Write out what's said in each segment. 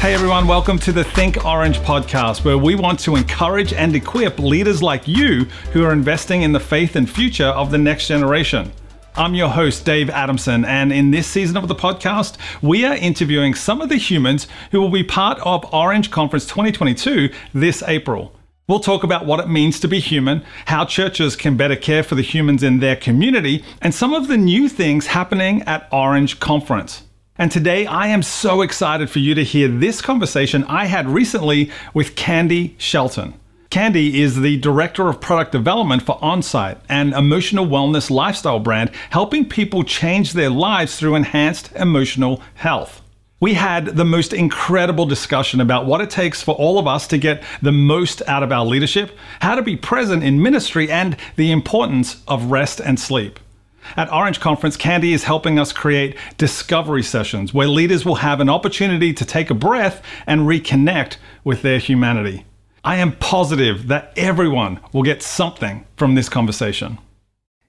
Hey everyone, welcome to the Think Orange podcast, where we want to encourage and equip leaders like you who are investing in the faith and future of the next generation. I'm your host, Dave Adamson, and in this season of the podcast, we are interviewing some of the humans who will be part of Orange Conference 2022 this April. We'll talk about what it means to be human, how churches can better care for the humans in their community, and some of the new things happening at Orange Conference. And today I am so excited for you to hear this conversation I had recently with Candy Shelton. Candy is the Director of Product Development for Onsite, an emotional wellness lifestyle brand helping people change their lives through enhanced emotional health. We had the most incredible discussion about what it takes for all of us to get the most out of our leadership, how to be present in ministry, and the importance of rest and sleep. At Orange Conference, Candy is helping us create discovery sessions where leaders will have an opportunity to take a breath and reconnect with their humanity. I am positive that everyone will get something from this conversation.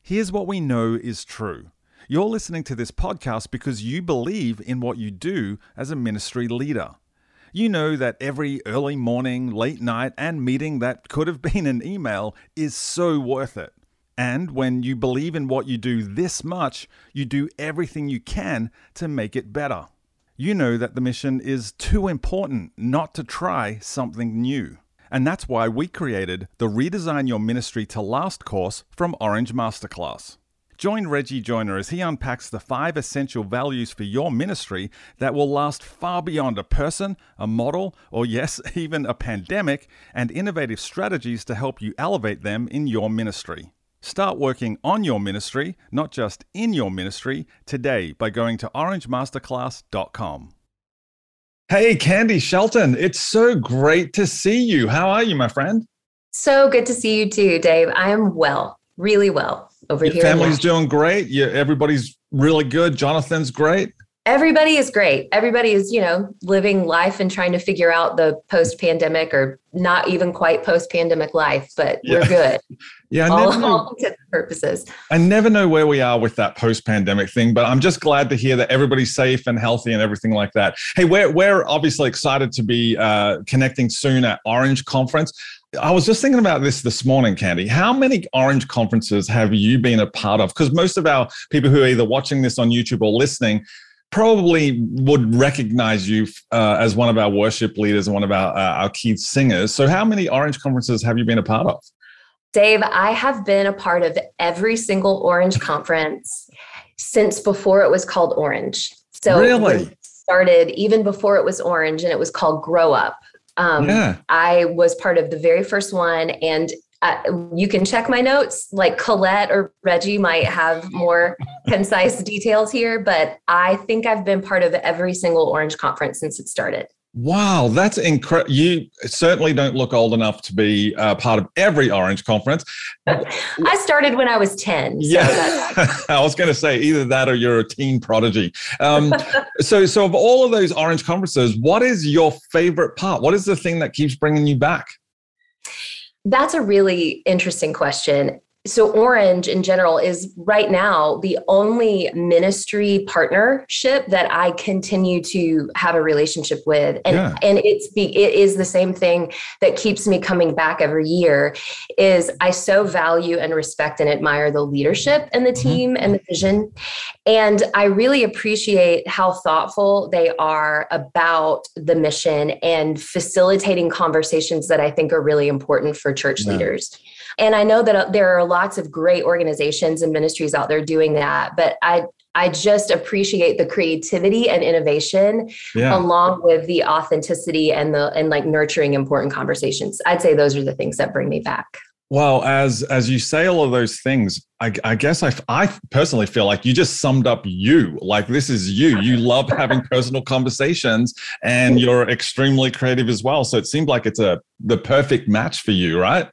Here's what we know is true. You're listening to this podcast because you believe in what you do as a ministry leader. You know that every early morning, late night, and meeting that could have been an email is so worth it. And when you believe in what you do this much, you do everything you can to make it better. You know that the mission is too important not to try something new. And that's why we created the Redesign Your Ministry to Last course from Orange Masterclass. Join Reggie Joiner as he unpacks the five essential values for your ministry that will last far beyond a person, a model, or yes, even a pandemic, and innovative strategies to help you elevate them in your ministry. Start working on your ministry, not just in your ministry, today by going to orangemasterclass.com. Hey, Candy Shelton, it's so great to see you. How are you, my friend? So good to see you too, Dave. I am well, really well over your here. Family's doing great. Yeah, everybody's really good. Jonathan's great everybody is great. Everybody is, you know, living life and trying to figure out the post pandemic or not even quite post pandemic life, but yeah. we're good. yeah, I all, all purposes. I never know where we are with that post pandemic thing, but I'm just glad to hear that everybody's safe and healthy and everything like that. Hey, we're, we're obviously excited to be uh, connecting soon at Orange Conference. I was just thinking about this this morning, Candy. How many Orange conferences have you been a part of? Because most of our people who are either watching this on YouTube or listening, probably would recognize you uh, as one of our worship leaders and one of our, uh, our key singers. So, how many Orange conferences have you been a part of? Dave, I have been a part of every single Orange conference since before it was called Orange. So, really? started even before it was Orange and it was called Grow Up. Um, yeah. I was part of the very first one, and uh, you can check my notes. Like Colette or Reggie might have more concise details here, but I think I've been part of every single Orange conference since it started. Wow, that's incredible. You certainly don't look old enough to be uh, part of every Orange conference. I started when I was 10. So yeah. I was going to say either that or you're a teen prodigy. Um, so, so of all of those Orange conferences, what is your favorite part? What is the thing that keeps bringing you back? That's a really interesting question so orange in general is right now the only ministry partnership that i continue to have a relationship with and yeah. and it's be, it is the same thing that keeps me coming back every year is i so value and respect and admire the leadership and the mm-hmm. team mm-hmm. and the vision and i really appreciate how thoughtful they are about the mission and facilitating conversations that i think are really important for church yeah. leaders and I know that uh, there are lots of great organizations and ministries out there doing that, but I I just appreciate the creativity and innovation yeah. along with the authenticity and the and like nurturing important conversations. I'd say those are the things that bring me back. Well, as as you say all of those things, I, I, guess I, I personally feel like you just summed up you. Like this is you. You love having personal conversations, and you're extremely creative as well. So it seemed like it's a the perfect match for you, right?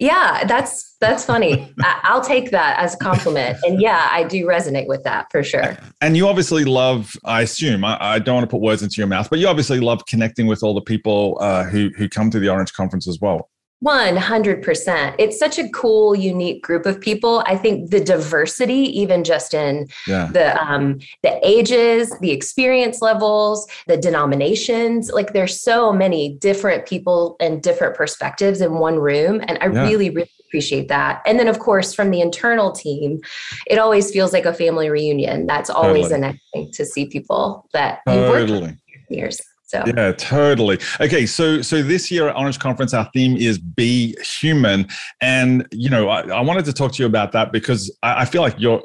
Yeah, that's that's funny. I'll take that as a compliment. And yeah, I do resonate with that for sure. And you obviously love, I assume, I, I don't want to put words into your mouth, but you obviously love connecting with all the people uh, who who come to the Orange Conference as well. 100%. It's such a cool, unique group of people. I think the diversity, even just in yeah. the um, the ages, the experience levels, the denominations, like there's so many different people and different perspectives in one room. And I yeah. really, really appreciate that. And then, of course, from the internal team, it always feels like a family reunion. That's always totally. a nice thing to see people that totally. you've worked with years. So. Yeah, totally. Okay, so so this year at Orange Conference, our theme is "Be Human," and you know, I, I wanted to talk to you about that because I, I feel like you're.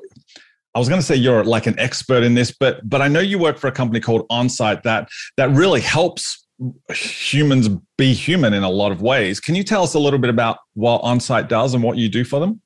I was going to say you're like an expert in this, but but I know you work for a company called Onsite that that really helps humans be human in a lot of ways. Can you tell us a little bit about what Onsite does and what you do for them?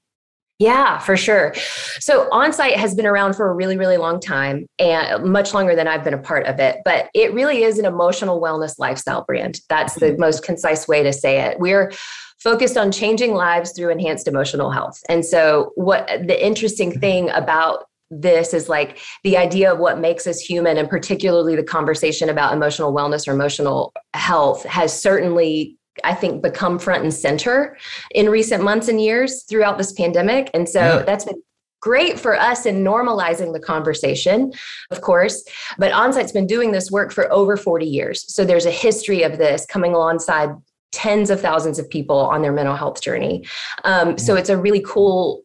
Yeah, for sure. So Onsite has been around for a really, really long time and much longer than I've been a part of it. But it really is an emotional wellness lifestyle brand. That's the mm-hmm. most concise way to say it. We're focused on changing lives through enhanced emotional health. And so, what the interesting mm-hmm. thing about this is like the idea of what makes us human, and particularly the conversation about emotional wellness or emotional health, has certainly I think, become front and center in recent months and years throughout this pandemic. And so yeah. that's been great for us in normalizing the conversation, of course. But Onsite's been doing this work for over 40 years. So there's a history of this coming alongside tens of thousands of people on their mental health journey. Um, so it's a really cool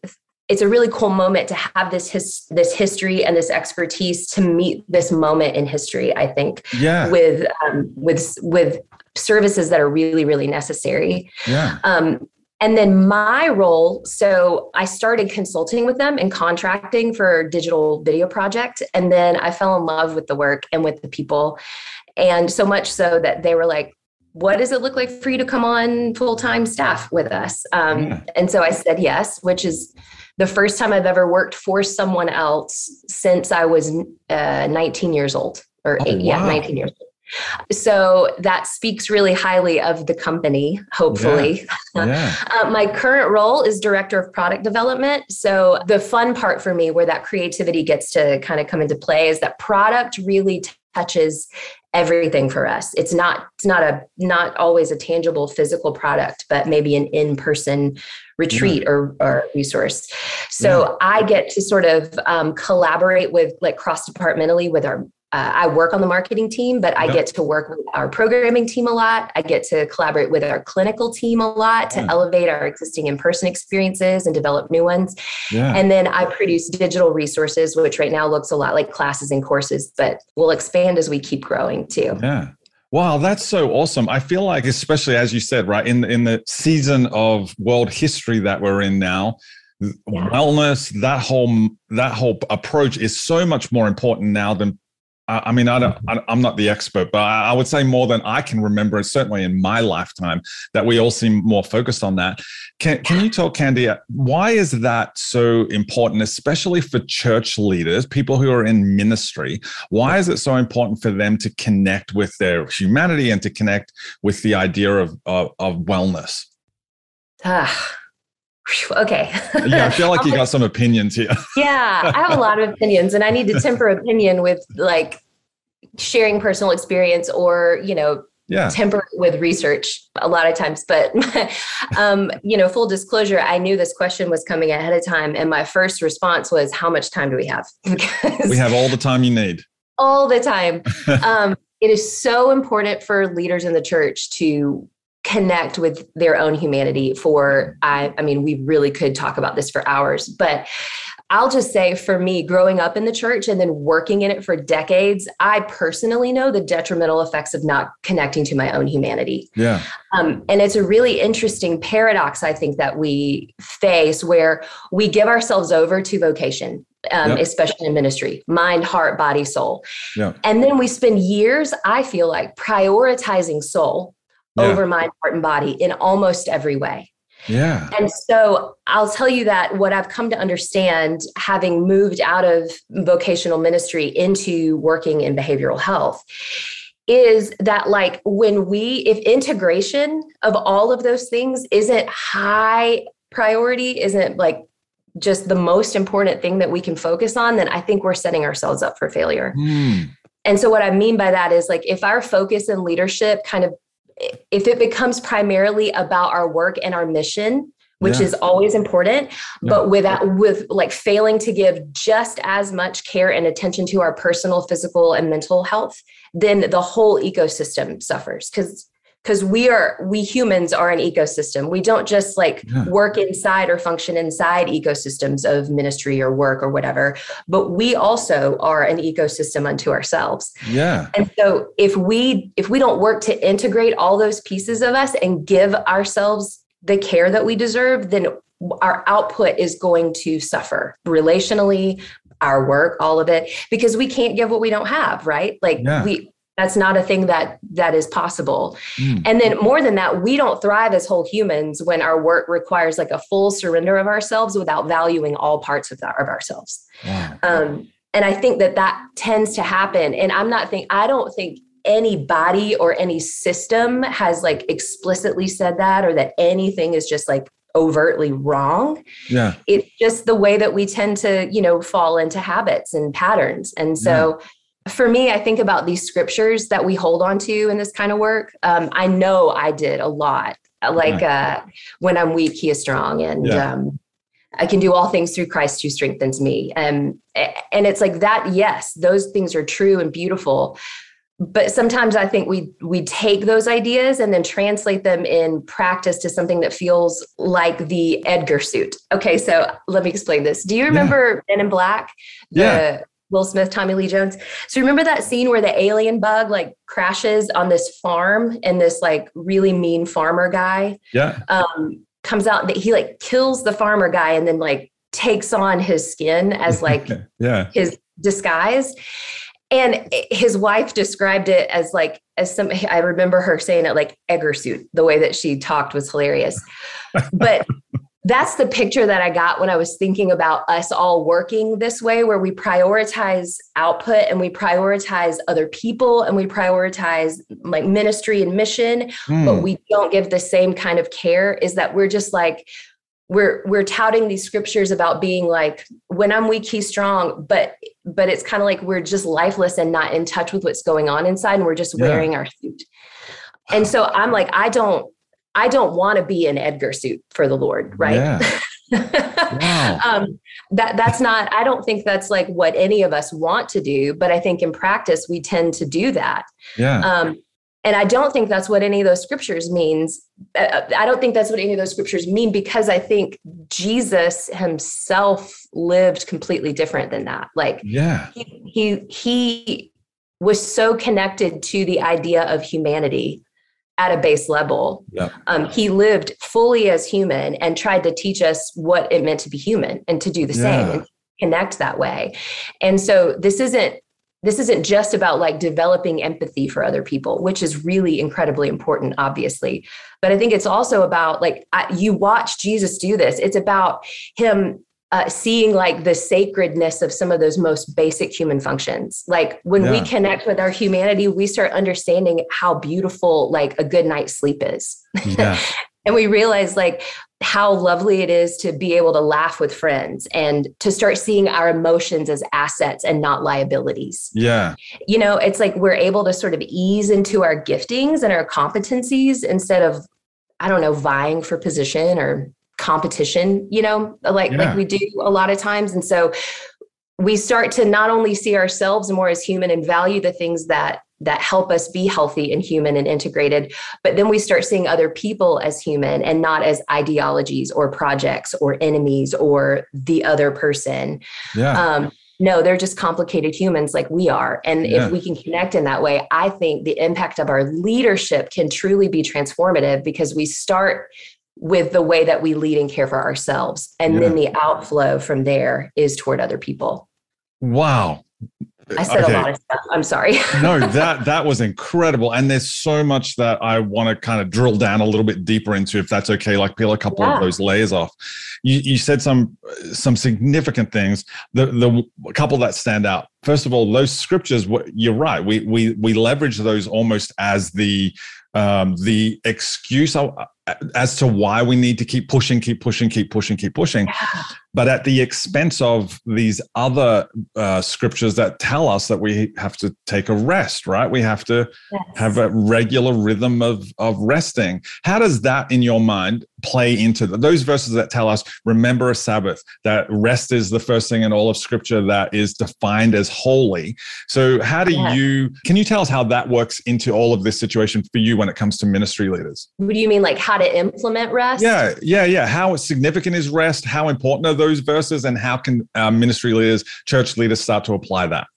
it's a really cool moment to have this his, this history and this expertise to meet this moment in history. I think, yeah, with um, with with services that are really, really necessary. Yeah. Um, and then my role, so I started consulting with them and contracting for digital video project. And then I fell in love with the work and with the people. And so much so that they were like, what does it look like for you to come on full-time staff with us? Um, yeah. And so I said yes, which is the first time I've ever worked for someone else since I was uh, 19 years old or eight, oh, wow. yeah, 19 years old. So that speaks really highly of the company, hopefully. Yeah. Yeah. uh, my current role is director of product development. So the fun part for me, where that creativity gets to kind of come into play, is that product really touches everything for us. It's not it's not a not always a tangible physical product, but maybe an in-person retreat yeah. or, or resource. So yeah. I get to sort of um, collaborate with like cross departmentally with our uh, I work on the marketing team, but I yep. get to work with our programming team a lot. I get to collaborate with our clinical team a lot to yeah. elevate our existing in person experiences and develop new ones. Yeah. And then I produce digital resources, which right now looks a lot like classes and courses, but will expand as we keep growing too. Yeah. Wow, that's so awesome. I feel like, especially as you said, right, in, in the season of world history that we're in now, yeah. wellness, that whole that whole approach is so much more important now than I mean, I don't, I'm not the expert, but I would say more than I can remember, certainly in my lifetime, that we all seem more focused on that. Can, can you tell Candy, why is that so important, especially for church leaders, people who are in ministry? Why is it so important for them to connect with their humanity and to connect with the idea of, of, of wellness? Ah, okay. yeah, I feel like you got some opinions here. yeah, I have a lot of opinions, and I need to temper opinion with like sharing personal experience or you know yeah. temper with research a lot of times. But um, you know, full disclosure, I knew this question was coming ahead of time, and my first response was, "How much time do we have?" we have all the time you need. All the time. um, it is so important for leaders in the church to connect with their own humanity for I, I mean we really could talk about this for hours but I'll just say for me, growing up in the church and then working in it for decades, I personally know the detrimental effects of not connecting to my own humanity. Yeah. Um, and it's a really interesting paradox, I think, that we face where we give ourselves over to vocation. Um, yep. especially in ministry, mind, heart, body, soul. Yeah. And then we spend years, I feel like, prioritizing soul yeah. over mind, heart, and body in almost every way. Yeah. And so I'll tell you that what I've come to understand, having moved out of vocational ministry into working in behavioral health, is that like when we, if integration of all of those things isn't high priority, isn't like just the most important thing that we can focus on, then I think we're setting ourselves up for failure. Mm. And so, what I mean by that is like if our focus and leadership kind of if it becomes primarily about our work and our mission, which yeah. is always important, yeah. but without with like failing to give just as much care and attention to our personal, physical, and mental health, then the whole ecosystem suffers because because we are we humans are an ecosystem we don't just like yeah. work inside or function inside ecosystems of ministry or work or whatever but we also are an ecosystem unto ourselves yeah and so if we if we don't work to integrate all those pieces of us and give ourselves the care that we deserve then our output is going to suffer relationally our work all of it because we can't give what we don't have right like yeah. we that's not a thing that that is possible mm. and then more than that we don't thrive as whole humans when our work requires like a full surrender of ourselves without valuing all parts of that of ourselves wow. um, and i think that that tends to happen and i'm not think i don't think any body or any system has like explicitly said that or that anything is just like overtly wrong. Yeah. It's just the way that we tend to, you know, fall into habits and patterns. And so yeah for me, I think about these scriptures that we hold on to in this kind of work. Um, I know I did a lot. Like uh, when I'm weak, he is strong, and yeah. um, I can do all things through Christ who strengthens me. And and it's like that. Yes, those things are true and beautiful. But sometimes I think we we take those ideas and then translate them in practice to something that feels like the Edgar suit. Okay, so let me explain this. Do you remember yeah. Men in Black? The, yeah Will Smith, Tommy Lee Jones. So remember that scene where the alien bug like crashes on this farm and this like really mean farmer guy yeah. um, comes out that he like kills the farmer guy and then like takes on his skin as like yeah. his disguise. And his wife described it as like as some I remember her saying it like Edgar suit. The way that she talked was hilarious. But that's the picture that I got when I was thinking about us all working this way, where we prioritize output and we prioritize other people and we prioritize like ministry and mission, mm. but we don't give the same kind of care. Is that we're just like, we're we're touting these scriptures about being like when i'm weak he's strong but but it's kind of like we're just lifeless and not in touch with what's going on inside and we're just yeah. wearing our suit and so i'm like i don't I don't want to be an Edgar suit for the Lord, right? Yeah. wow. um, that that's not. I don't think that's like what any of us want to do, but I think in practice we tend to do that. Yeah. Um, and I don't think that's what any of those scriptures means. Uh, I don't think that's what any of those scriptures mean because I think Jesus himself lived completely different than that. Like, yeah, he he, he was so connected to the idea of humanity at a base level. Um, he lived fully as human and tried to teach us what it meant to be human and to do the yeah. same and connect that way. And so this isn't this isn't just about like developing empathy for other people, which is really incredibly important, obviously. But I think it's also about like I, you watch Jesus do this. It's about him uh, seeing like the sacredness of some of those most basic human functions. Like when yeah. we connect with our humanity, we start understanding how beautiful like a good night's sleep is. Yeah. and we realize like how lovely it is to be able to laugh with friends and to start seeing our emotions as assets and not liabilities. Yeah. You know, it's like we're able to sort of ease into our giftings and our competencies instead of I don't know, vying for position or competition, you know, like yeah. like we do a lot of times. And so we start to not only see ourselves more as human and value the things that that help us be healthy and human and integrated but then we start seeing other people as human and not as ideologies or projects or enemies or the other person yeah. um, no they're just complicated humans like we are and yeah. if we can connect in that way i think the impact of our leadership can truly be transformative because we start with the way that we lead and care for ourselves. And yeah. then the outflow from there is toward other people. Wow. I said okay. a lot of stuff. I'm sorry. no, that that was incredible. And there's so much that I want to kind of drill down a little bit deeper into, if that's okay, like peel a couple yeah. of those layers off. You, you said some some significant things. The the couple that stand out. First of all, those scriptures, you're right. We we we leverage those almost as the um, the excuse as to why we need to keep pushing, keep pushing, keep pushing, keep pushing. but at the expense of these other uh, scriptures that tell us that we have to take a rest, right? We have to yes. have a regular rhythm of, of resting. How does that, in your mind, play into those verses that tell us, remember a Sabbath, that rest is the first thing in all of scripture that is defined as holy? So, how do yes. you, can you tell us how that works into all of this situation for you when it comes to ministry leaders? What do you mean, like how to implement rest? Yeah, yeah, yeah. How significant is rest? How important are those verses? And how can uh, ministry leaders, church leaders start to apply that?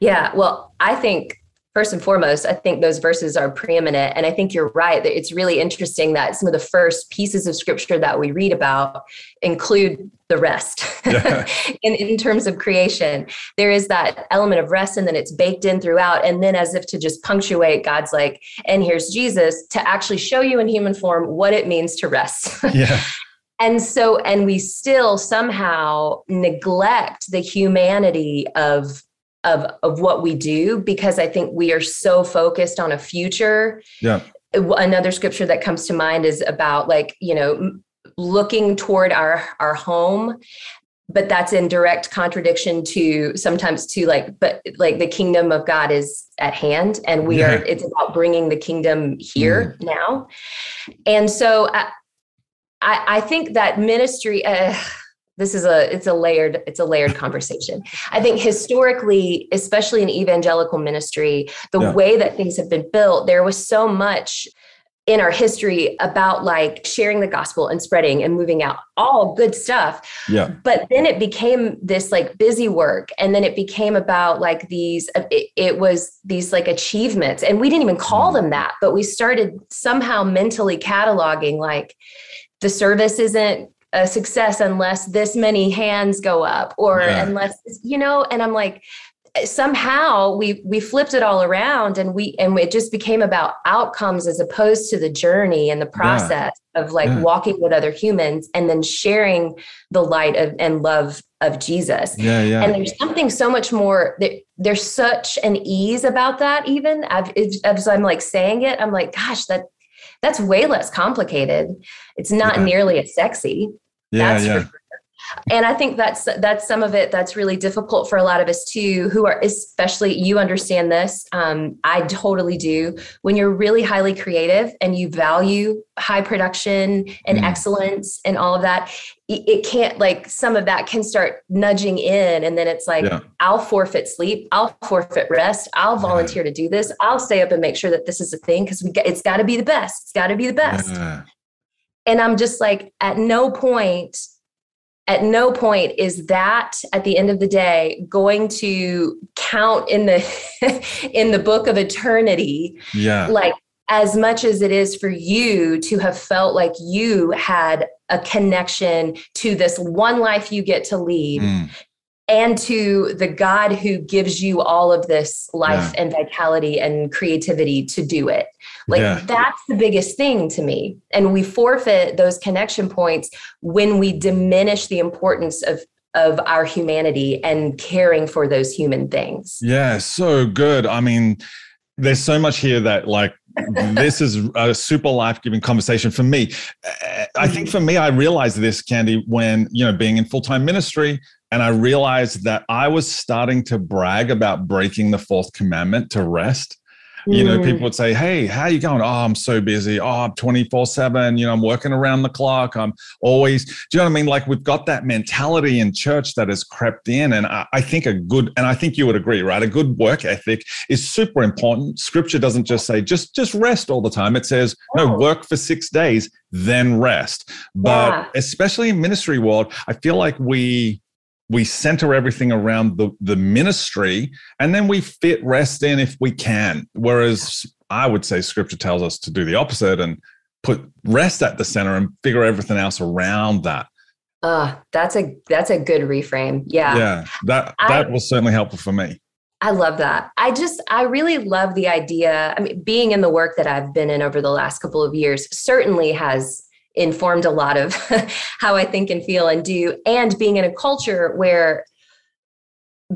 Yeah, well, I think first and foremost, I think those verses are preeminent. And I think you're right that it's really interesting that some of the first pieces of scripture that we read about include the rest yeah. in, in terms of creation. There is that element of rest, and then it's baked in throughout. And then, as if to just punctuate, God's like, and here's Jesus to actually show you in human form what it means to rest. Yeah. And so, and we still somehow neglect the humanity of of of what we do because I think we are so focused on a future. Yeah. Another scripture that comes to mind is about like, you know, looking toward our our home but that's in direct contradiction to sometimes to like but like the kingdom of god is at hand and we yeah. are it's about bringing the kingdom here mm. now and so I, I, I think that ministry uh, this is a it's a layered it's a layered conversation i think historically especially in evangelical ministry the yeah. way that things have been built there was so much in our history about like sharing the gospel and spreading and moving out all good stuff yeah but then it became this like busy work and then it became about like these it, it was these like achievements and we didn't even call mm. them that but we started somehow mentally cataloging like the service isn't a success unless this many hands go up or yeah. unless you know and i'm like somehow we we flipped it all around and we and it just became about outcomes as opposed to the journey and the process yeah. of like yeah. walking with other humans and then sharing the light of and love of Jesus. Yeah, yeah. And there's something so much more there, there's such an ease about that even I've, as I'm like saying it I'm like gosh that that's way less complicated. It's not yeah. nearly as sexy. Yeah, that's yeah. For, and I think that's that's some of it that's really difficult for a lot of us too, who are especially you understand this. Um, I totally do. When you're really highly creative and you value high production and mm. excellence and all of that, it, can't like some of that can start nudging in, and then it's like yeah. I'll forfeit sleep, I'll forfeit rest, I'll volunteer yeah. to do this, I'll stay up and make sure that this is a thing because we it's got to be the best. It's got to be the best. Yeah. And I'm just like, at no point at no point is that at the end of the day going to count in the in the book of eternity yeah like as much as it is for you to have felt like you had a connection to this one life you get to lead mm and to the God who gives you all of this life yeah. and vitality and creativity to do it. Like yeah. that's the biggest thing to me. And we forfeit those connection points when we diminish the importance of of our humanity and caring for those human things. Yeah, so good. I mean, there's so much here that like this is a super life-giving conversation for me. I think for me, I realized this, Candy, when you know being in full-time ministry, and I realized that I was starting to brag about breaking the fourth commandment to rest. You know, people mm. would say, Hey, how you going? Oh, I'm so busy. Oh, I'm 24 7. You know, I'm working around the clock. I'm always, do you know what I mean? Like we've got that mentality in church that has crept in. And I, I think a good, and I think you would agree, right? A good work ethic is super important. Scripture doesn't just say, just, just rest all the time. It says, no, oh. work for six days, then rest. But yeah. especially in ministry world, I feel like we, we center everything around the, the ministry and then we fit rest in if we can. Whereas I would say scripture tells us to do the opposite and put rest at the center and figure everything else around that. Uh, that's a that's a good reframe. Yeah. Yeah. That that I, was certainly helpful for me. I love that. I just I really love the idea. I mean, being in the work that I've been in over the last couple of years certainly has informed a lot of how I think and feel and do. And being in a culture where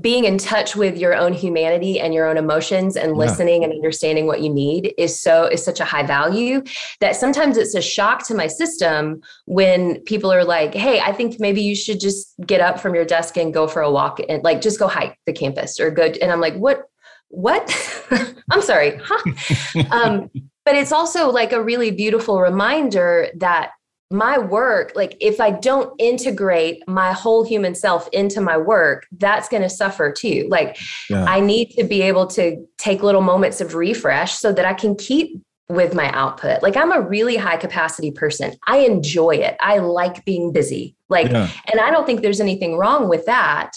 being in touch with your own humanity and your own emotions and listening yeah. and understanding what you need is so is such a high value that sometimes it's a shock to my system when people are like hey i think maybe you should just get up from your desk and go for a walk and like just go hike the campus or go and i'm like what what i'm sorry huh? um, but it's also like a really beautiful reminder that my work, like if I don't integrate my whole human self into my work, that's going to suffer too. Like yeah. I need to be able to take little moments of refresh so that I can keep with my output. Like I'm a really high capacity person. I enjoy it. I like being busy. Like, yeah. and I don't think there's anything wrong with that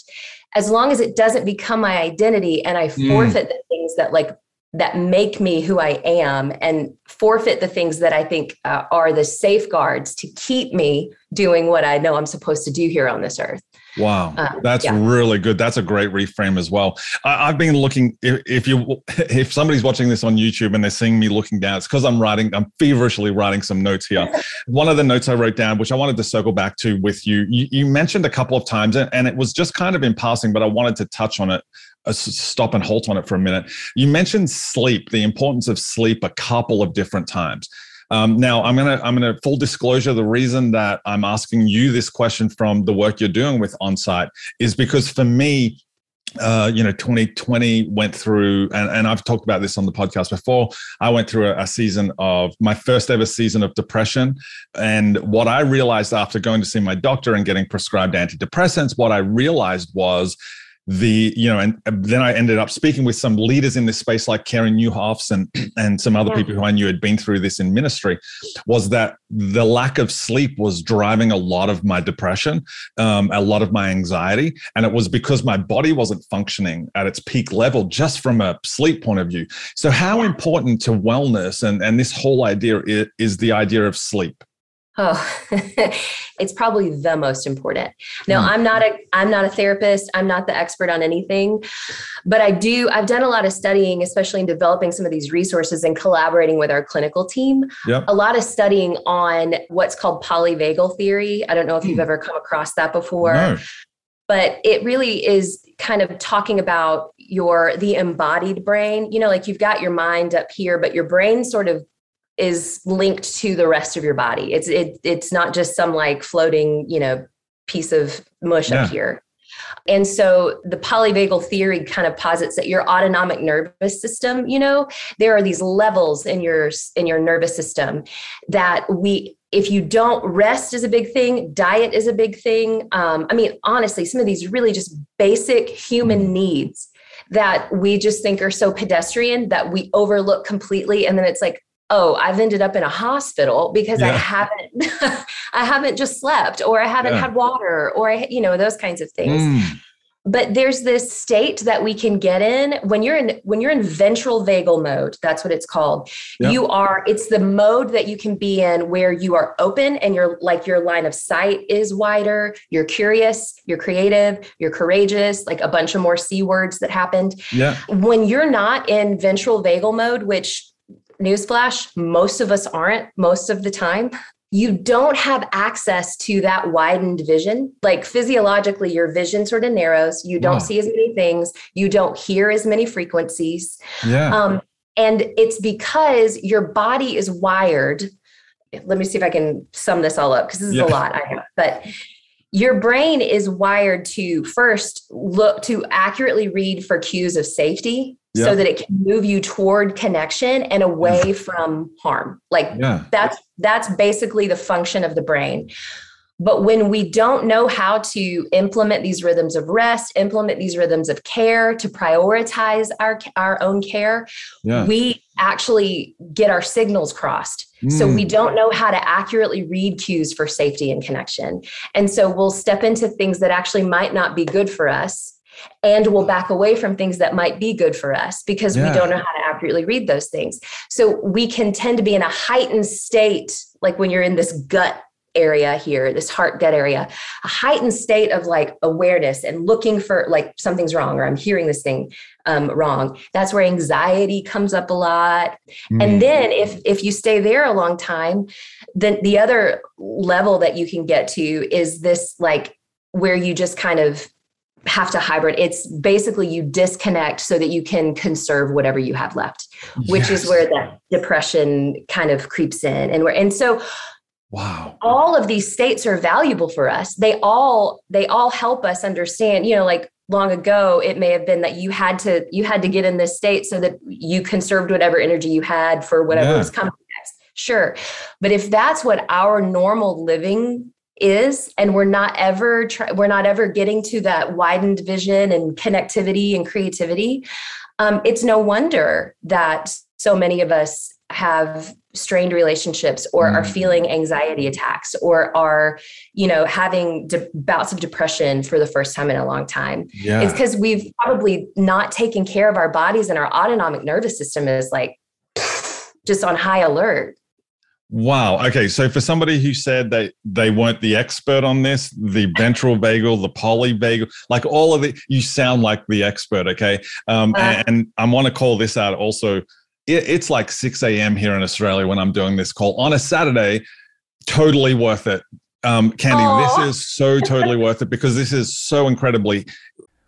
as long as it doesn't become my identity and I mm. forfeit mm. the things that like that make me who I am and forfeit the things that I think uh, are the safeguards to keep me doing what I know I'm supposed to do here on this earth. Wow, um, that's yeah. really good. That's a great reframe as well. I, have been looking. If, if, you, if somebody's watching this on YouTube and they're seeing me looking down, it's because I'm writing. I'm feverishly writing some notes here. One of the notes I wrote down, which I wanted to circle back to with you, you, you mentioned a couple of times, and, and it was just kind of in passing, but I wanted to touch on it stop and halt on it for a minute. You mentioned sleep, the importance of sleep a couple of different times. Um, now, I'm gonna I'm gonna full disclosure. The reason that I'm asking you this question from the work you're doing with OnSite is because for me, uh, you know, 2020 went through, and, and I've talked about this on the podcast before. I went through a, a, season of my first ever season of depression. And what I realized after going to see my doctor and getting prescribed antidepressants, what I realized was the you know and then i ended up speaking with some leaders in this space like carey nieuwhofs and and some other yeah. people who i knew had been through this in ministry was that the lack of sleep was driving a lot of my depression um, a lot of my anxiety and it was because my body wasn't functioning at its peak level just from a sleep point of view. So how important to wellness and and this whole idea is, is the idea of sleep Oh, it's probably the most important. Now, mm. I'm not a I'm not a therapist. I'm not the expert on anything, but I do I've done a lot of studying, especially in developing some of these resources and collaborating with our clinical team. Yep. A lot of studying on what's called polyvagal theory. I don't know if mm. you've hmm. ever come across that before. No. But it really is kind of talking about your the embodied brain. You know, like you've got your mind up here, but your brain sort of is linked to the rest of your body. It's it it's not just some like floating, you know, piece of mush yeah. up here. And so the polyvagal theory kind of posits that your autonomic nervous system, you know, there are these levels in your in your nervous system that we if you don't rest is a big thing diet is a big thing um, i mean honestly some of these really just basic human mm-hmm. needs that we just think are so pedestrian that we overlook completely and then it's like oh i've ended up in a hospital because yeah. i haven't i haven't just slept or i haven't yeah. had water or i you know those kinds of things mm. but there's this state that we can get in when you're in when you're in ventral vagal mode that's what it's called yep. you are it's the mode that you can be in where you are open and you're like your line of sight is wider you're curious you're creative you're courageous like a bunch of more c words that happened yeah when you're not in ventral vagal mode which newsflash, most of us aren't most of the time. You don't have access to that widened vision. Like physiologically, your vision sort of narrows. You don't wow. see as many things. You don't hear as many frequencies. Yeah. Um, and it's because your body is wired. Let me see if I can sum this all up because this is yeah. a lot I have. But your brain is wired to first look to accurately read for cues of safety so that it can move you toward connection and away from harm like yeah. that's that's basically the function of the brain but when we don't know how to implement these rhythms of rest implement these rhythms of care to prioritize our our own care yeah. we actually get our signals crossed mm. so we don't know how to accurately read cues for safety and connection and so we'll step into things that actually might not be good for us and we'll back away from things that might be good for us because yeah. we don't know how to accurately read those things. So we can tend to be in a heightened state, like when you're in this gut area here, this heart gut area, a heightened state of like awareness and looking for like something's wrong or I'm hearing this thing um, wrong. That's where anxiety comes up a lot. Mm. And then if if you stay there a long time, then the other level that you can get to is this like where you just kind of have to hybrid. It's basically you disconnect so that you can conserve whatever you have left, which yes. is where that depression kind of creeps in. And where and so wow all of these states are valuable for us they all they all help us understand you know like long ago it may have been that you had to you had to get in this state so that you conserved whatever energy you had for whatever yeah. was coming next sure but if that's what our normal living is and we're not ever try, we're not ever getting to that widened vision and connectivity and creativity um, it's no wonder that so many of us have strained relationships or mm. are feeling anxiety attacks or are you know having de- bouts of depression for the first time in a long time yeah. it's because we've probably not taken care of our bodies and our autonomic nervous system is like just on high alert Wow. Okay. So for somebody who said that they weren't the expert on this, the ventral vagal, the polyvagal, like all of it, you sound like the expert. Okay. Um, uh, and, and I want to call this out also it, it's like 6 a.m. here in Australia when I'm doing this call on a Saturday. Totally worth it. Um, Candy, Aww. this is so totally worth it because this is so incredibly.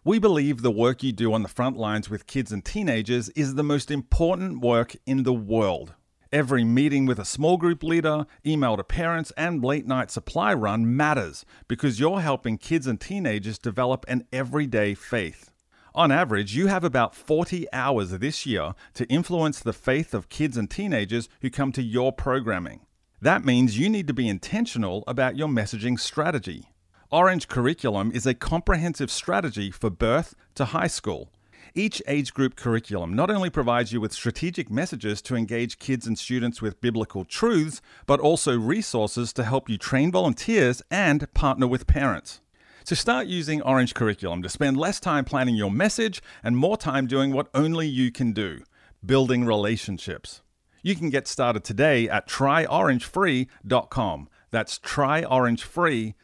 We believe the work you do on the front lines with kids and teenagers is the most important work in the world. Every meeting with a small group leader, email to parents, and late night supply run matters because you're helping kids and teenagers develop an everyday faith. On average, you have about 40 hours this year to influence the faith of kids and teenagers who come to your programming. That means you need to be intentional about your messaging strategy. Orange Curriculum is a comprehensive strategy for birth to high school. Each age group curriculum not only provides you with strategic messages to engage kids and students with biblical truths, but also resources to help you train volunteers and partner with parents. So start using Orange Curriculum to spend less time planning your message and more time doing what only you can do building relationships. You can get started today at tryorangefree.com. That's tryorangefree.com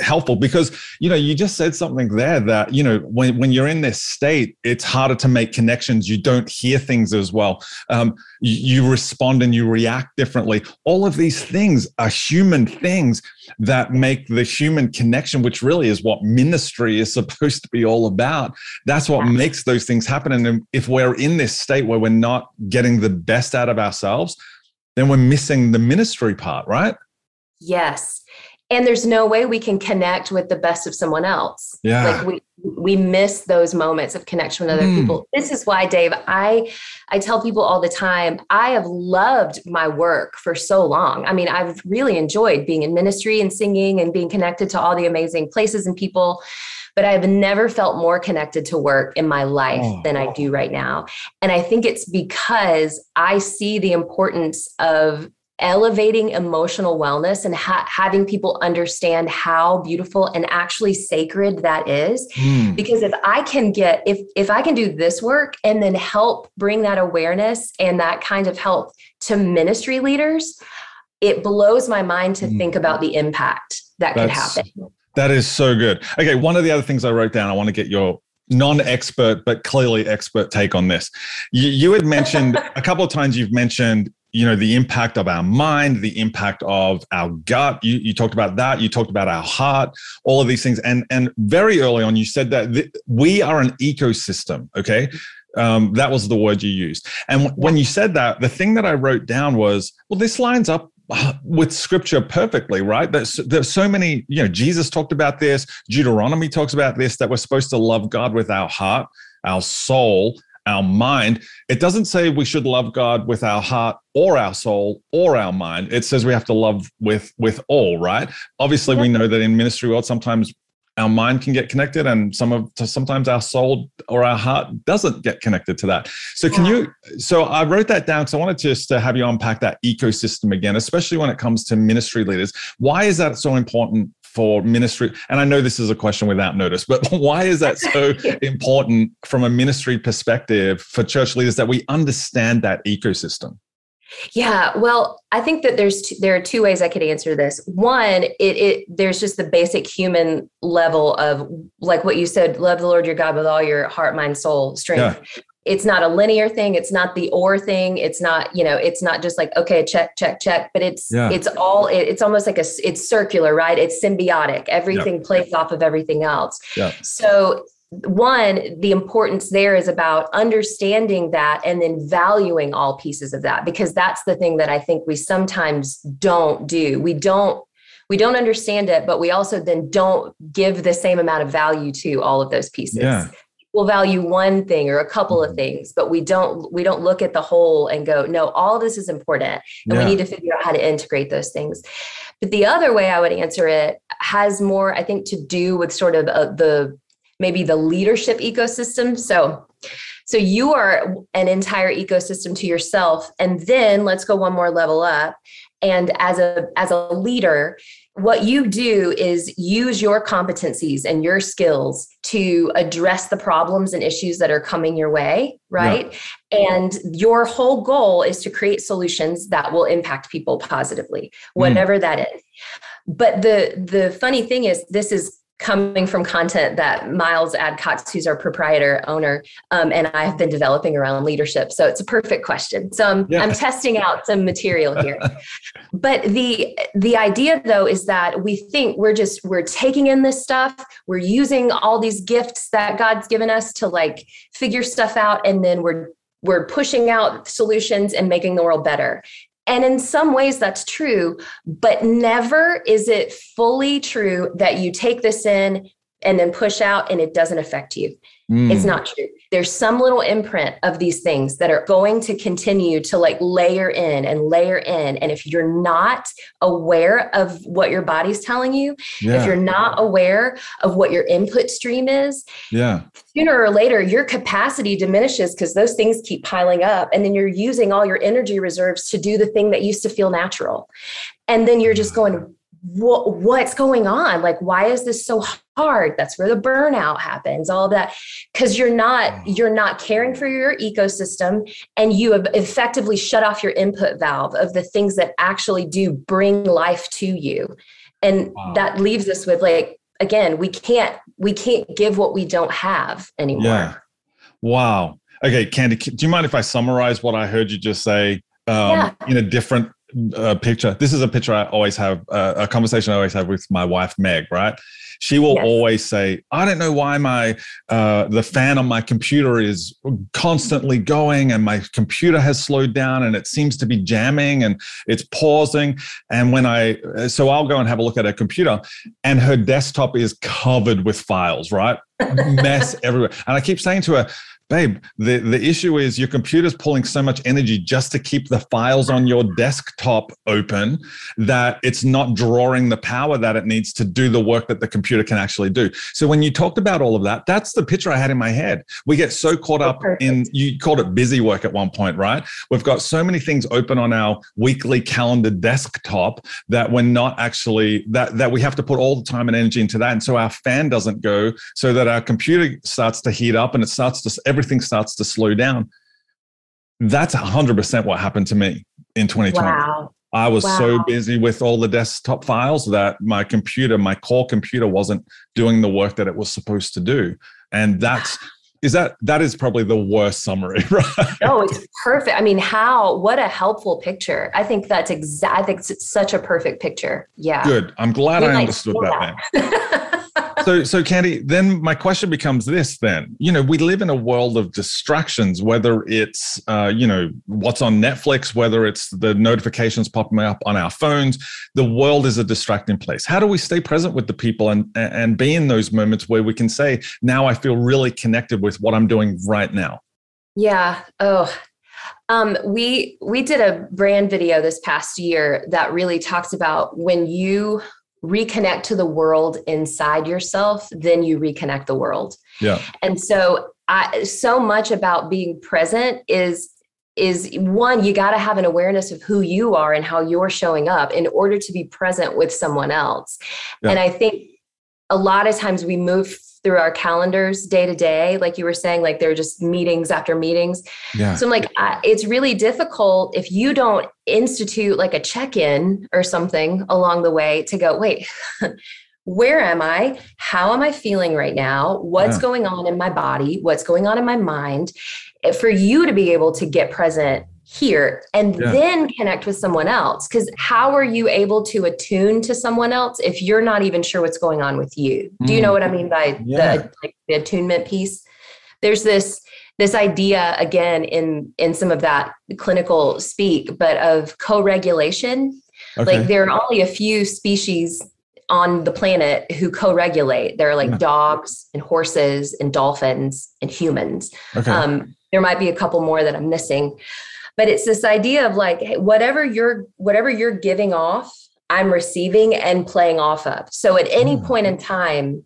helpful because you know you just said something there that you know when, when you're in this state it's harder to make connections. You don't hear things as well. Um, you, you, respond and you react differently. All of these things are human things that make the human connection which really is what ministry is supposed to be all about. That's what makes those things happen. And if we're in this state where we're not getting the best out of ourselves then we're missing the ministry part right? Yes and there's no way we can connect with the best of someone else yeah like we we miss those moments of connection with other mm. people this is why dave i i tell people all the time i have loved my work for so long i mean i've really enjoyed being in ministry and singing and being connected to all the amazing places and people but I've never felt more connected to work in my life oh. than I do right now. And I think it's because I see the importance of elevating emotional wellness and ha- having people understand how beautiful and actually sacred that is mm. because if i can get if if i can do this work and then help bring that awareness and that kind of help to ministry leaders it blows my mind to mm. think about the impact that That's, could happen that is so good okay one of the other things i wrote down i want to get your non-expert but clearly expert take on this you, you had mentioned a couple of times you've mentioned you know the impact of our mind the impact of our gut. You, you talked about that. You talked about our heart all of these things. And and very early on you said that th- we are an ecosystem okay? Um, that was the word you used. And w- when you said that the thing that i wrote down was well this lines up uh, with scripture perfectly right? There's, there's so many you know jesus talked about this. Deuteronomy talks about this that we're supposed to love god with our heart our soul our mind. It doesn't say we should love God with our heart or our soul or our mind. It says we have to love with with all, right? Obviously, we know that in ministry world sometimes our mind can get connected and some of sometimes our soul or our heart doesn't get connected to that so can you so i wrote that down because i wanted just to have you unpack that ecosystem again especially when it comes to ministry leaders why is that so important for ministry? And I know this is a question without notice, but why is that so important from a ministry perspective for church leaders that we understand that ecosystem? Yeah, well, I think that there's two, there are two ways I could answer this. One, it, it there's just the basic human level of like what you said, love the Lord your God with all your heart, mind, soul, strength. Yeah it's not a linear thing it's not the or thing it's not you know it's not just like okay check check check but it's yeah. it's all it, it's almost like a it's circular right it's symbiotic everything yeah. plays off of everything else yeah. so one the importance there is about understanding that and then valuing all pieces of that because that's the thing that i think we sometimes don't do we don't we don't understand it but we also then don't give the same amount of value to all of those pieces yeah we'll value one thing or a couple of mm-hmm. things but we don't we don't look at the whole and go no all this is important and yeah. we need to figure out how to integrate those things but the other way i would answer it has more i think to do with sort of uh, the maybe the leadership ecosystem so so you are an entire ecosystem to yourself and then let's go one more level up and as a as a leader what you do is use your competencies and your skills to address the problems and issues that are coming your way right yeah. and your whole goal is to create solutions that will impact people positively whatever mm. that is but the the funny thing is this is coming from content that Miles Adcox, who's our proprietor owner, um, and I have been developing around leadership. So it's a perfect question. So I'm, yeah. I'm testing out some material here. but the the idea though is that we think we're just we're taking in this stuff, we're using all these gifts that God's given us to like figure stuff out, and then we're we're pushing out solutions and making the world better. And in some ways, that's true, but never is it fully true that you take this in and then push out and it doesn't affect you. Mm. It's not true. There's some little imprint of these things that are going to continue to like layer in and layer in. And if you're not aware of what your body's telling you, yeah. if you're not aware of what your input stream is, yeah. Sooner or later, your capacity diminishes because those things keep piling up. And then you're using all your energy reserves to do the thing that used to feel natural. And then you're just going, what, what's going on? Like, why is this so hard? That's where the burnout happens, all that. Cause you're not, you're not caring for your ecosystem and you have effectively shut off your input valve of the things that actually do bring life to you. And wow. that leaves us with like, again, we can't, we can't give what we don't have anymore. Yeah. Wow. Okay, Candy, do you mind if I summarize what I heard you just say um, yeah. in a different uh, picture. This is a picture I always have, uh, a conversation I always have with my wife, Meg, right? She will yes. always say, I don't know why my uh, the fan on my computer is constantly going and my computer has slowed down and it seems to be jamming and it's pausing. And when I so I'll go and have a look at her computer and her desktop is covered with files, right? Mess everywhere. And I keep saying to her, babe, the, the issue is your computer's pulling so much energy just to keep the files on your desktop open that it's not drawing the power that it needs to do the work that the computer can actually do. So when you talked about all of that, that's the picture I had in my head. We get so caught up oh, in, you called it busy work at one point, right? We've got so many things open on our weekly calendar desktop that we're not actually, that, that we have to put all the time and energy into that. And so our fan doesn't go so that our computer starts to heat up and it starts to, everything starts to slow down. That's 100% what happened to me in 2020. Wow. I was wow. so busy with all the desktop files that my computer, my core computer wasn't doing the work that it was supposed to do. And that's is that that is probably the worst summary, right? Oh, it's perfect. I mean, how what a helpful picture. I think that's exact I think it's such a perfect picture. Yeah. Good. I'm glad I understood that, that. so so candy then my question becomes this then. You know we live in a world of distractions whether it's uh, you know what's on netflix whether it's the notifications popping up on our phones. The world is a distracting place. How do we stay present with the people and and be in those moments where we can say now i feel really connected with what i'm doing right now yeah. Oh. Um, we we did a brand video this past year that really talks about when you reconnect to the world inside yourself, then you reconnect the world. Yeah. And so I so much about being present is is one you got to have an awareness of who you are and how you're showing up in order to be present with someone else. Yeah. And I think a lot of times we move through our calendars day to day like you were saying like they're just meetings after meetings yeah. so i'm like I, it's really difficult if you don't institute like a check-in or something along the way to go wait where am I? How am I feeling right now? What's yeah. going on in my body? What's going on in my mind? For you to be able to get present here and yeah. then connect with someone else. Because how are you able to attune to someone else if you're not even sure what's going on with you? Mm. Do you know mm. what I mean by yeah. the, like, the attunement piece? There's this this idea again in in some of that clinical speak, but of co-regulation. Okay. Like there are only a few species on the planet who co-regulate. There are like yeah. dogs and horses and dolphins and humans. Okay. Um, there might be a couple more that I'm missing, but it's this idea of like hey, whatever you're whatever you're giving off, I'm receiving and playing off of. So at any mm. point in time,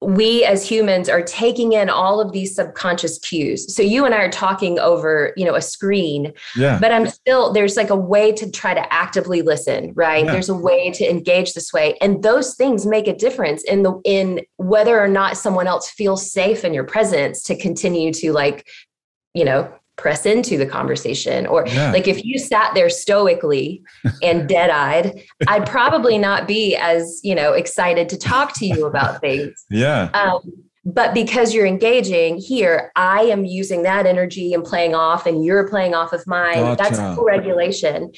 we as humans are taking in all of these subconscious cues so you and i are talking over you know a screen yeah. but i'm still there's like a way to try to actively listen right yeah. there's a way to engage this way and those things make a difference in the in whether or not someone else feels safe in your presence to continue to like you know press into the conversation or yeah. like if you sat there stoically and dead-eyed i'd probably not be as you know excited to talk to you about things yeah um, but because you're engaging here i am using that energy and playing off and you're playing off of mine gotcha. that's co-regulation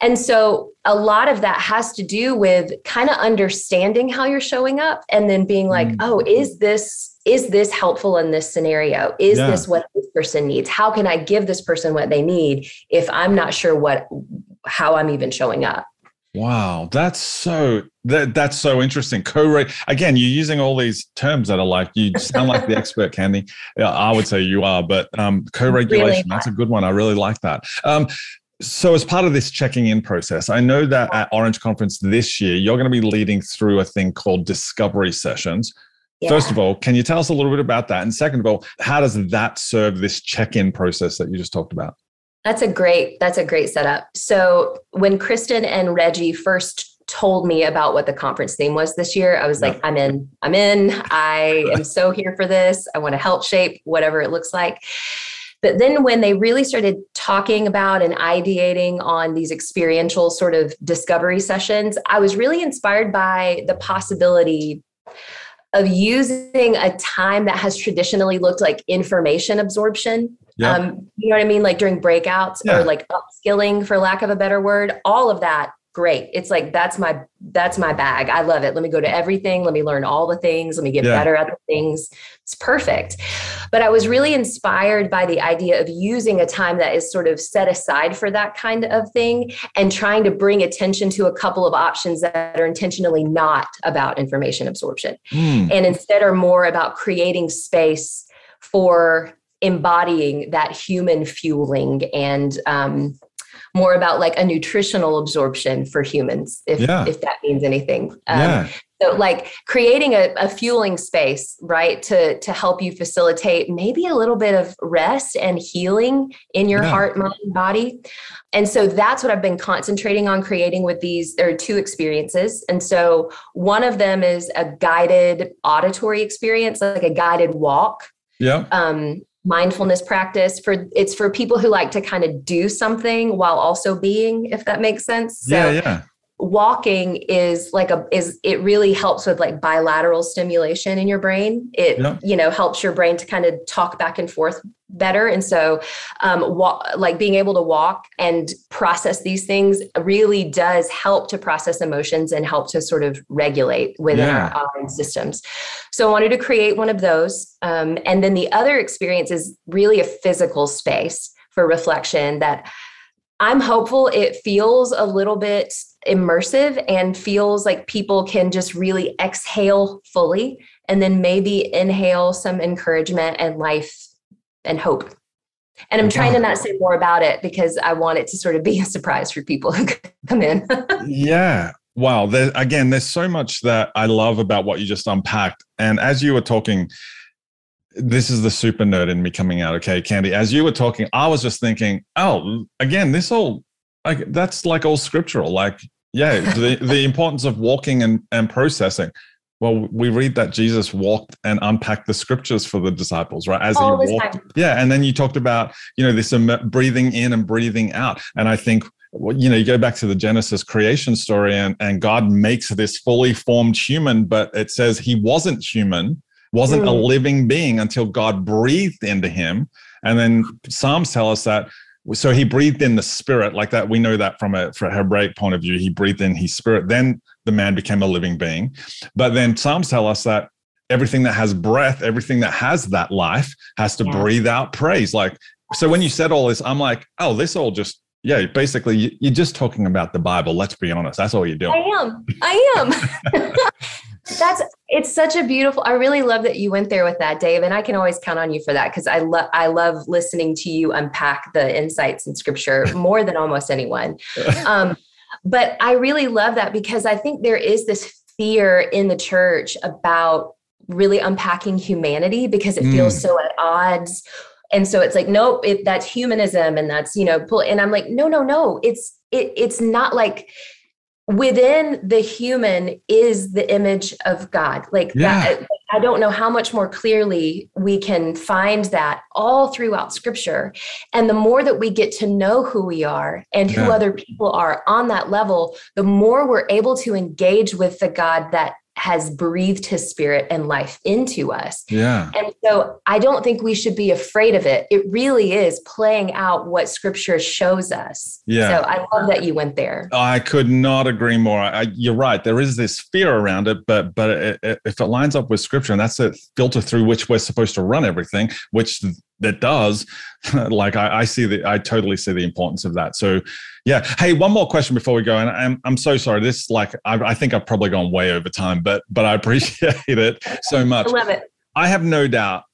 and so a lot of that has to do with kind of understanding how you're showing up and then being like mm. oh is this is this helpful in this scenario? Is yeah. this what this person needs? How can I give this person what they need if I'm not sure what how I'm even showing up? Wow, that's so that that's so interesting. Co again, you're using all these terms that are like you sound like the expert, Candy. Yeah, I would say you are, but um, co-regulation really that's a good one. I really like that. Um, so, as part of this checking in process, I know that at Orange Conference this year, you're going to be leading through a thing called discovery sessions. Yeah. First of all, can you tell us a little bit about that? And second of all, how does that serve this check-in process that you just talked about? That's a great that's a great setup. So when Kristen and Reggie first told me about what the conference theme was this year, I was like, I'm in. I'm in. I am so here for this. I want to help shape whatever it looks like. But then when they really started talking about and ideating on these experiential sort of discovery sessions, I was really inspired by the possibility of using a time that has traditionally looked like information absorption. Um, you know what I mean? Like during breakouts yeah. or like upskilling, for lack of a better word, all of that great. It's like that's my that's my bag. I love it. Let me go to everything. Let me learn all the things. Let me get yeah. better at the things. It's perfect. But I was really inspired by the idea of using a time that is sort of set aside for that kind of thing and trying to bring attention to a couple of options that are intentionally not about information absorption mm. and instead are more about creating space for embodying that human fueling and um, more about like a nutritional absorption for humans, if yeah. if that means anything. Um, yeah. So like creating a, a, fueling space, right, to to help you facilitate maybe a little bit of rest and healing in your yeah. heart, mind, body. And so that's what I've been concentrating on creating with these. There are two experiences. And so one of them is a guided auditory experience, like a guided walk. Yeah. Um, mindfulness practice for it's for people who like to kind of do something while also being if that makes sense. So yeah yeah. walking is like a is it really helps with like bilateral stimulation in your brain. It yeah. you know helps your brain to kind of talk back and forth better and so um walk, like being able to walk and process these things really does help to process emotions and help to sort of regulate within yeah. our own systems so i wanted to create one of those um, and then the other experience is really a physical space for reflection that i'm hopeful it feels a little bit immersive and feels like people can just really exhale fully and then maybe inhale some encouragement and life and hope. And I'm trying to not say more about it because I want it to sort of be a surprise for people who come in. yeah. Wow. There, again, there's so much that I love about what you just unpacked. And as you were talking, this is the super nerd in me coming out. Okay, Candy. As you were talking, I was just thinking, oh, again, this all like that's like all scriptural. Like yeah, the, the importance of walking and, and processing. Well, we read that Jesus walked and unpacked the scriptures for the disciples, right? As All he walked. Time. Yeah. And then you talked about, you know, this breathing in and breathing out. And I think you know, you go back to the Genesis creation story and, and God makes this fully formed human, but it says he wasn't human, wasn't mm. a living being until God breathed into him. And then Psalms tell us that so he breathed in the spirit like that we know that from a, from a hebraic point of view he breathed in his spirit. Then the man became a living being. But then psalms tell us that everything that has breath everything that has that life has to yeah. breathe out praise. Like so when you said all this i'm like oh this all just yeah basically you're just talking about the bible let's be honest. That's all you're doing. I am. I am That's it's such a beautiful. I really love that you went there with that, Dave, and I can always count on you for that because I love I love listening to you unpack the insights in Scripture more than almost anyone. Um, but I really love that because I think there is this fear in the church about really unpacking humanity because it mm. feels so at odds and so it's like nope it, that's humanism and that's you know pull and i'm like no no no it's it, it's not like within the human is the image of God. Like yeah. that, I don't know how much more clearly we can find that all throughout scripture. And the more that we get to know who we are and who yeah. other people are on that level, the more we're able to engage with the God that has breathed his spirit and life into us. Yeah. And so I don't think we should be afraid of it. It really is playing out what scripture shows us. Yeah. So I love that you went there. I could not agree more. I, you're right. There is this fear around it, but but it, it, if it lines up with scripture and that's the filter through which we're supposed to run everything, which that does, like I, I see the I totally see the importance of that. So yeah. Hey, one more question before we go. And I'm, I'm so sorry. This like I, I think I've probably gone way over time, but but I appreciate it so much. I love it. I have no doubt,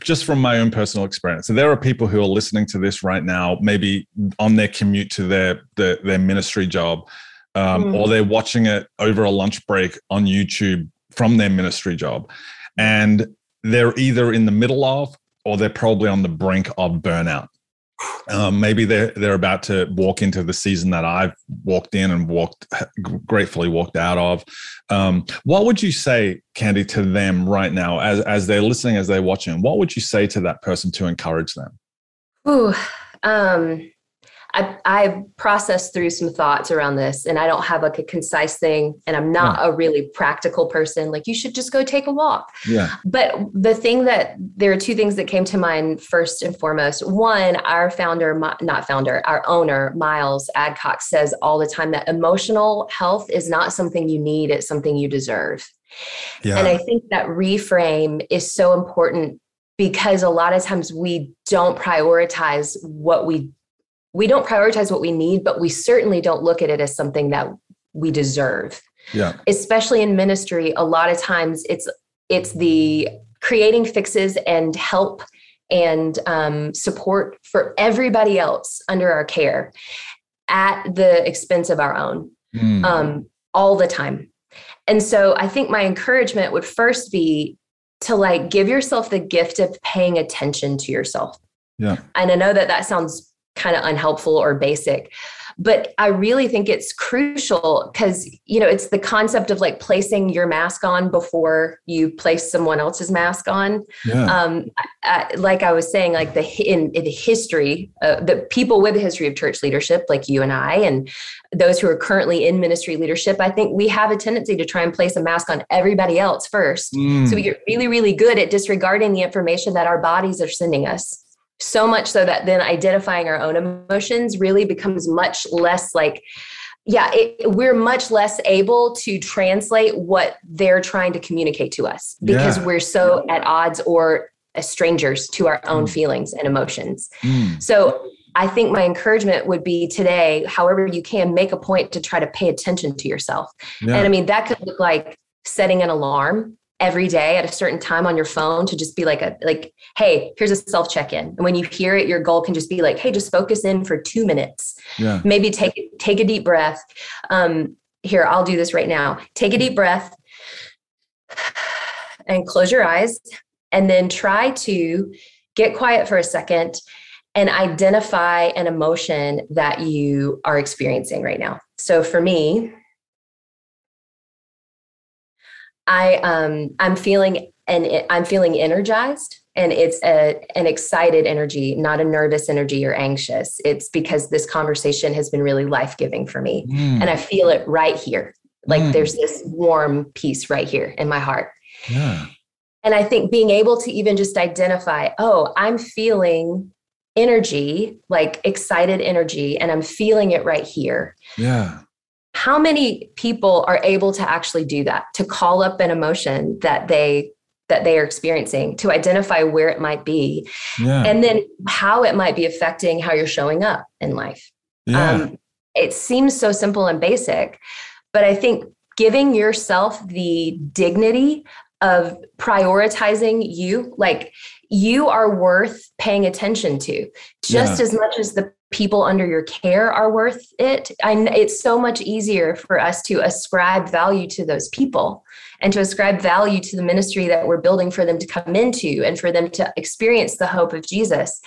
just from my own personal experience, so there are people who are listening to this right now, maybe on their commute to their their, their ministry job, um, mm. or they're watching it over a lunch break on YouTube from their ministry job, and they're either in the middle of or they're probably on the brink of burnout um, maybe they're they're about to walk into the season that I've walked in and walked gratefully walked out of. Um, what would you say, Candy, to them right now as as they're listening, as they're watching? What would you say to that person to encourage them? Ooh, um, I, I processed through some thoughts around this and I don't have like a concise thing and I'm not yeah. a really practical person. Like you should just go take a walk. Yeah. But the thing that there are two things that came to mind first and foremost. One, our founder, not founder, our owner, Miles Adcox says all the time that emotional health is not something you need, it's something you deserve. Yeah. And I think that reframe is so important because a lot of times we don't prioritize what we we don't prioritize what we need, but we certainly don't look at it as something that we deserve. Yeah. Especially in ministry, a lot of times it's it's the creating fixes and help and um, support for everybody else under our care at the expense of our own mm. um, all the time. And so I think my encouragement would first be to like give yourself the gift of paying attention to yourself. Yeah. And I know that that sounds kind of unhelpful or basic but i really think it's crucial because you know it's the concept of like placing your mask on before you place someone else's mask on yeah. um I, like i was saying like the in, in history uh, the people with a history of church leadership like you and i and those who are currently in ministry leadership i think we have a tendency to try and place a mask on everybody else first mm. so we get really really good at disregarding the information that our bodies are sending us so much so that then identifying our own emotions really becomes much less like yeah it, we're much less able to translate what they're trying to communicate to us because yeah. we're so at odds or as strangers to our own mm. feelings and emotions mm. so i think my encouragement would be today however you can make a point to try to pay attention to yourself yeah. and i mean that could look like setting an alarm every day at a certain time on your phone to just be like a like hey here's a self check-in and when you hear it your goal can just be like hey just focus in for two minutes. Yeah. maybe take take a deep breath. Um here i'll do this right now. Take a deep breath and close your eyes and then try to get quiet for a second and identify an emotion that you are experiencing right now. So for me I um I'm feeling and I'm feeling energized. and it's a, an excited energy, not a nervous energy or anxious. It's because this conversation has been really life giving for me. Mm. And I feel it right here. Like mm. there's this warm peace right here in my heart. Yeah. And I think being able to even just identify, oh, I'm feeling energy, like excited energy, and I'm feeling it right here. Yeah. How many people are able to actually do that, to call up an emotion that they that they are experiencing to identify where it might be yeah. and then how it might be affecting how you're showing up in life yeah. um, it seems so simple and basic but i think giving yourself the dignity of prioritizing you like you are worth paying attention to just yeah. as much as the people under your care are worth it I, it's so much easier for us to ascribe value to those people and to ascribe value to the ministry that we're building for them to come into and for them to experience the hope of Jesus.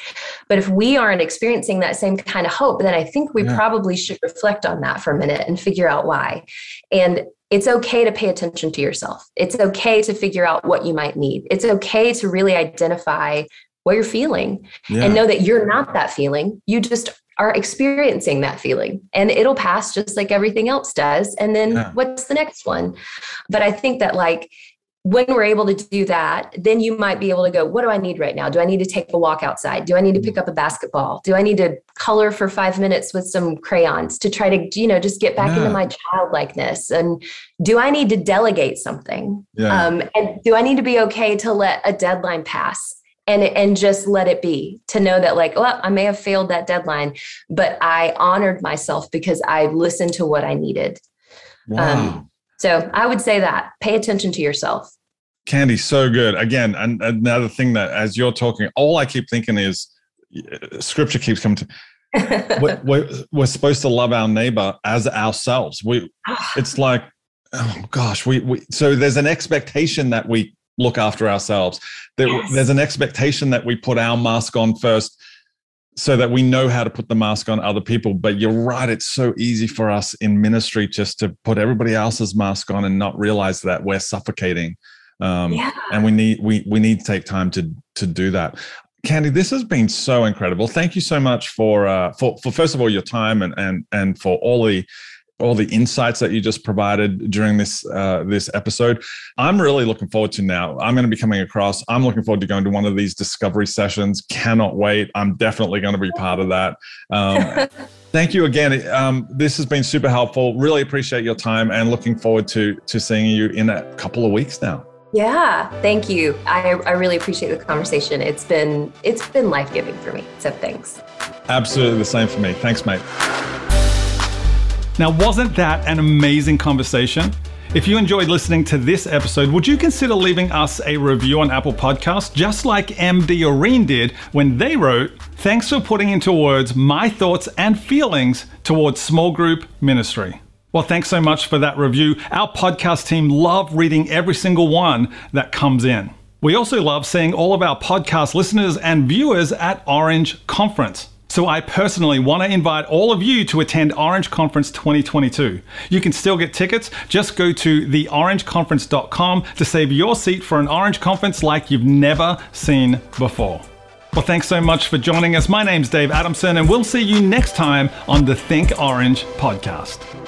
But if we aren't experiencing that same kind of hope, then I think we yeah. probably should reflect on that for a minute and figure out why. And it's okay to pay attention to yourself. It's okay to figure out what you might need. It's okay to really identify what you're feeling yeah. and know that you're not that feeling. You just are experiencing that feeling and it'll pass just like everything else does. And then yeah. what's the next one? But I think that like when we're able to do that, then you might be able to go, what do I need right now? Do I need to take a walk outside? Do I need to pick up a basketball? Do I need to color for five minutes with some crayons to try to, you know, just get back yeah. into my childlikeness? And do I need to delegate something? Yeah. Um, and do I need to be okay to let a deadline pass? And and just let it be to know that like well i may have failed that deadline but i honored myself because i listened to what i needed. Wow. um, so i would say that. Pay attention to yourself. Candy so good. Again and another thing that as you're talking all i keep thinking is uh, scripture keeps coming to we're, we're, we're, supposed to love our neighbor as ourselves. We it's like oh gosh we, we so there's an expectation that we look after ourselves. There, yes. There's an expectation that we put our mask on first so that we know how to put the mask on other people. But you're right, it's so easy for us in ministry just to put everybody else's mask on and not realize that we're suffocating. Um, yeah. And we need we we need to take time to to do that. Candy, this has been so incredible. Thank you so much for uh, for for first of all your time and and and for all the all the insights that you just provided during this uh, this episode. I'm really looking forward to now. I'm going to be coming across. I'm looking forward to going to one of these discovery sessions. Cannot wait. I'm definitely going to be part of that. Um, thank you again. Um, this has been super helpful. Really appreciate your time and looking forward to to seeing you in a couple of weeks now. Yeah, thank you. I, I really appreciate the conversation. It's been it's been life giving for me. So thanks. Absolutely the same for me. Thanks, mate. Now, wasn't that an amazing conversation? If you enjoyed listening to this episode, would you consider leaving us a review on Apple Podcasts, just like MD Oreen did when they wrote, Thanks for putting into words my thoughts and feelings towards small group ministry. Well, thanks so much for that review. Our podcast team love reading every single one that comes in. We also love seeing all of our podcast listeners and viewers at Orange Conference. So I personally want to invite all of you to attend Orange Conference 2022. You can still get tickets. Just go to theorangeconference.com to save your seat for an Orange Conference like you've never seen before. Well, thanks so much for joining us. My name's Dave Adamson, and we'll see you next time on the Think Orange podcast.